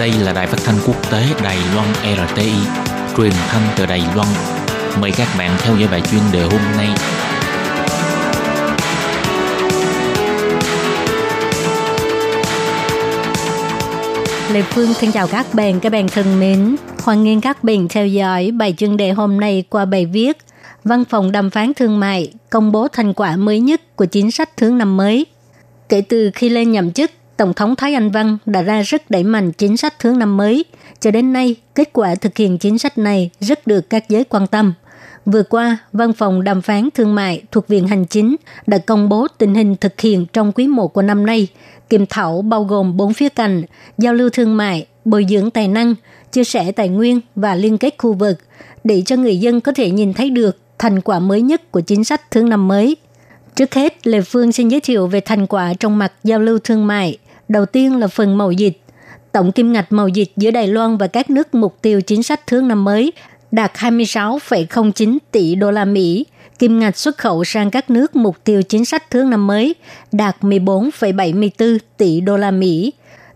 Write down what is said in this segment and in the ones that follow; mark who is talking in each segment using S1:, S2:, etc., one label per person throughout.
S1: Đây là đài phát thanh quốc tế Đài Loan RTI, truyền thanh từ Đài Loan. Mời các bạn theo dõi bài chuyên đề hôm nay.
S2: Lê Phương xin chào các bạn, các bạn thân mến. Hoan nghênh các bạn theo dõi bài chuyên đề hôm nay qua bài viết Văn phòng đàm phán thương mại công bố thành quả mới nhất của chính sách thương năm mới. Kể từ khi lên nhậm chức, Tổng thống Thái Anh Văn đã ra rất đẩy mạnh chính sách thương năm mới. Cho đến nay, kết quả thực hiện chính sách này rất được các giới quan tâm. Vừa qua, Văn phòng đàm phán thương mại thuộc Viện Hành Chính đã công bố tình hình thực hiện trong quý một của năm nay, kiểm thảo bao gồm 4 phía cạnh, giao lưu thương mại, bồi dưỡng tài năng, chia sẻ tài nguyên và liên kết khu vực, để cho người dân có thể nhìn thấy được thành quả mới nhất của chính sách thương năm mới. Trước hết, Lê Phương xin giới thiệu về thành quả trong mặt giao lưu thương mại. Đầu tiên là phần mậu dịch. Tổng kim ngạch mậu dịch giữa Đài Loan và các nước mục tiêu chính sách thương năm mới đạt 26,09 tỷ đô la Mỹ. Kim ngạch xuất khẩu sang các nước mục tiêu chính sách thương năm mới đạt 14,74 tỷ đô la Mỹ.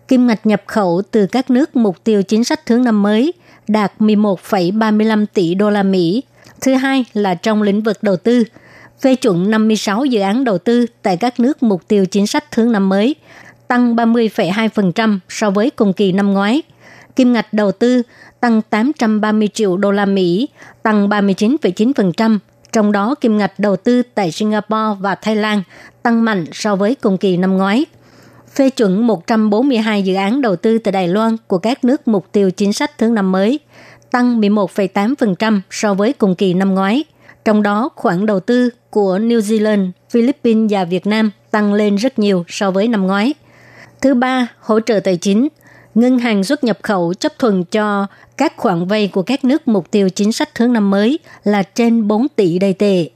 S2: Kim ngạch nhập khẩu từ các nước mục tiêu chính sách thương năm mới đạt 11,35 tỷ đô la Mỹ. Thứ hai là trong lĩnh vực đầu tư, phê chuẩn 56 dự án đầu tư tại các nước mục tiêu chính sách thương năm mới, tăng 30,2% so với cùng kỳ năm ngoái. Kim ngạch đầu tư tăng 830 triệu đô la Mỹ, tăng 39,9%, trong đó kim ngạch đầu tư tại Singapore và Thái Lan tăng mạnh so với cùng kỳ năm ngoái. Phê chuẩn 142 dự án đầu tư tại Đài Loan của các nước mục tiêu chính sách thứ năm mới, tăng 11,8% so với cùng kỳ năm ngoái. Trong đó, khoản đầu tư của New Zealand, Philippines và Việt Nam tăng lên rất nhiều so với năm ngoái. Thứ ba, hỗ trợ tài chính. Ngân hàng xuất nhập khẩu chấp thuận cho các khoản vay của các nước mục tiêu chính sách hướng năm mới là trên 4 tỷ đầy tệ.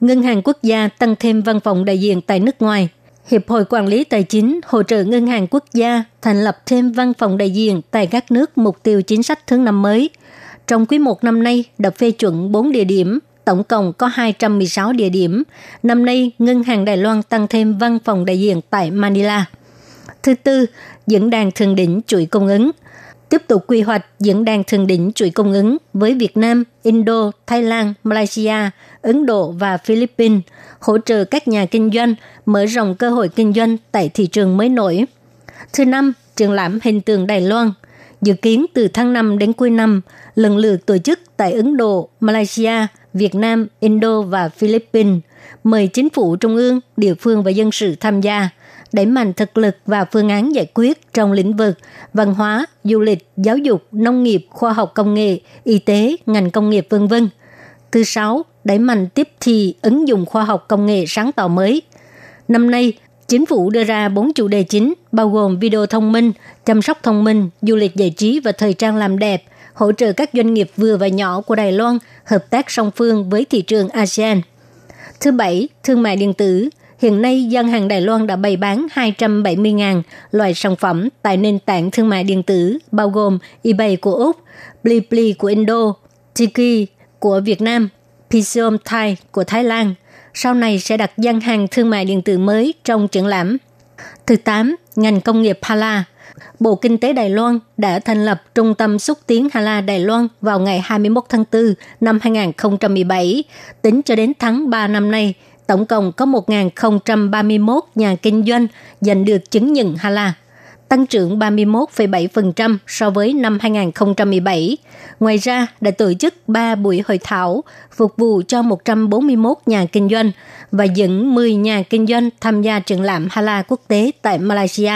S2: Ngân hàng quốc gia tăng thêm văn phòng đại diện tại nước ngoài. Hiệp hội Quản lý Tài chính hỗ trợ Ngân hàng quốc gia thành lập thêm văn phòng đại diện tại các nước mục tiêu chính sách thứ năm mới. Trong quý một năm nay đã phê chuẩn 4 địa điểm, tổng cộng có 216 địa điểm. Năm nay, Ngân hàng Đài Loan tăng thêm văn phòng đại diện tại Manila. Thứ tư, diễn đàn thường đỉnh chuỗi cung ứng. Tiếp tục quy hoạch diễn đàn thường đỉnh chuỗi cung ứng với Việt Nam, Indo, Thái Lan, Malaysia, Ấn Độ và Philippines, hỗ trợ các nhà kinh doanh mở rộng cơ hội kinh doanh tại thị trường mới nổi. Thứ năm, triển lãm hình tượng Đài Loan. Dự kiến từ tháng 5 đến cuối năm, lần lượt tổ chức tại Ấn Độ, Malaysia, Việt Nam, Indo và Philippines. Mời chính phủ trung ương, địa phương và dân sự tham gia – đẩy mạnh thực lực và phương án giải quyết trong lĩnh vực văn hóa, du lịch, giáo dục, nông nghiệp, khoa học công nghệ, y tế, ngành công nghiệp v.v. Thứ sáu, đẩy mạnh tiếp thi ứng dụng khoa học công nghệ sáng tạo mới. Năm nay, chính phủ đưa ra bốn chủ đề chính bao gồm video thông minh, chăm sóc thông minh, du lịch giải trí và thời trang làm đẹp, hỗ trợ các doanh nghiệp vừa và nhỏ của Đài Loan hợp tác song phương với thị trường ASEAN. Thứ bảy, thương mại điện tử – Hiện nay, gian hàng Đài Loan đã bày bán 270.000 loại sản phẩm tại nền tảng thương mại điện tử, bao gồm eBay của Úc, blibli của Indo, Tiki của Việt Nam, Pisium Thai của Thái Lan. Sau này sẽ đặt gian hàng thương mại điện tử mới trong triển lãm. Thứ 8. Ngành công nghiệp Hala Bộ Kinh tế Đài Loan đã thành lập Trung tâm xúc tiến Hala Đài Loan vào ngày 21 tháng 4 năm 2017. Tính cho đến tháng 3 năm nay, tổng cộng có 1.031 nhà kinh doanh giành được chứng nhận Hala, tăng trưởng 31,7% so với năm 2017. Ngoài ra, đã tổ chức 3 buổi hội thảo phục vụ cho 141 nhà kinh doanh và dẫn 10 nhà kinh doanh tham gia triển lãm Hala quốc tế tại Malaysia.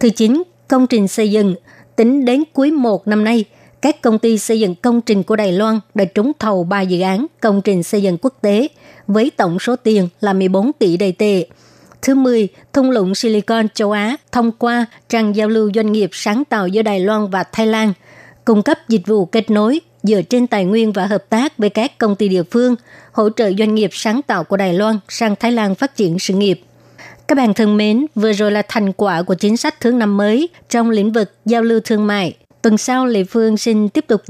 S2: Thứ 9, công trình xây dựng. Tính đến cuối 1 năm nay, các công ty xây dựng công trình của Đài Loan đã trúng thầu 3 dự án công trình xây dựng quốc tế với tổng số tiền là 14 tỷ đầy tệ. Thứ 10, thung lũng Silicon châu Á thông qua trang giao lưu doanh nghiệp sáng tạo giữa Đài Loan và Thái Lan, cung cấp dịch vụ kết nối dựa trên tài nguyên và hợp tác với các công ty địa phương, hỗ trợ doanh nghiệp sáng tạo của Đài Loan sang Thái Lan phát triển sự nghiệp. Các bạn thân mến, vừa rồi là thành quả của chính sách thứ năm mới trong lĩnh vực giao lưu thương mại. Tuần sau, Lệ Phương xin tiếp tục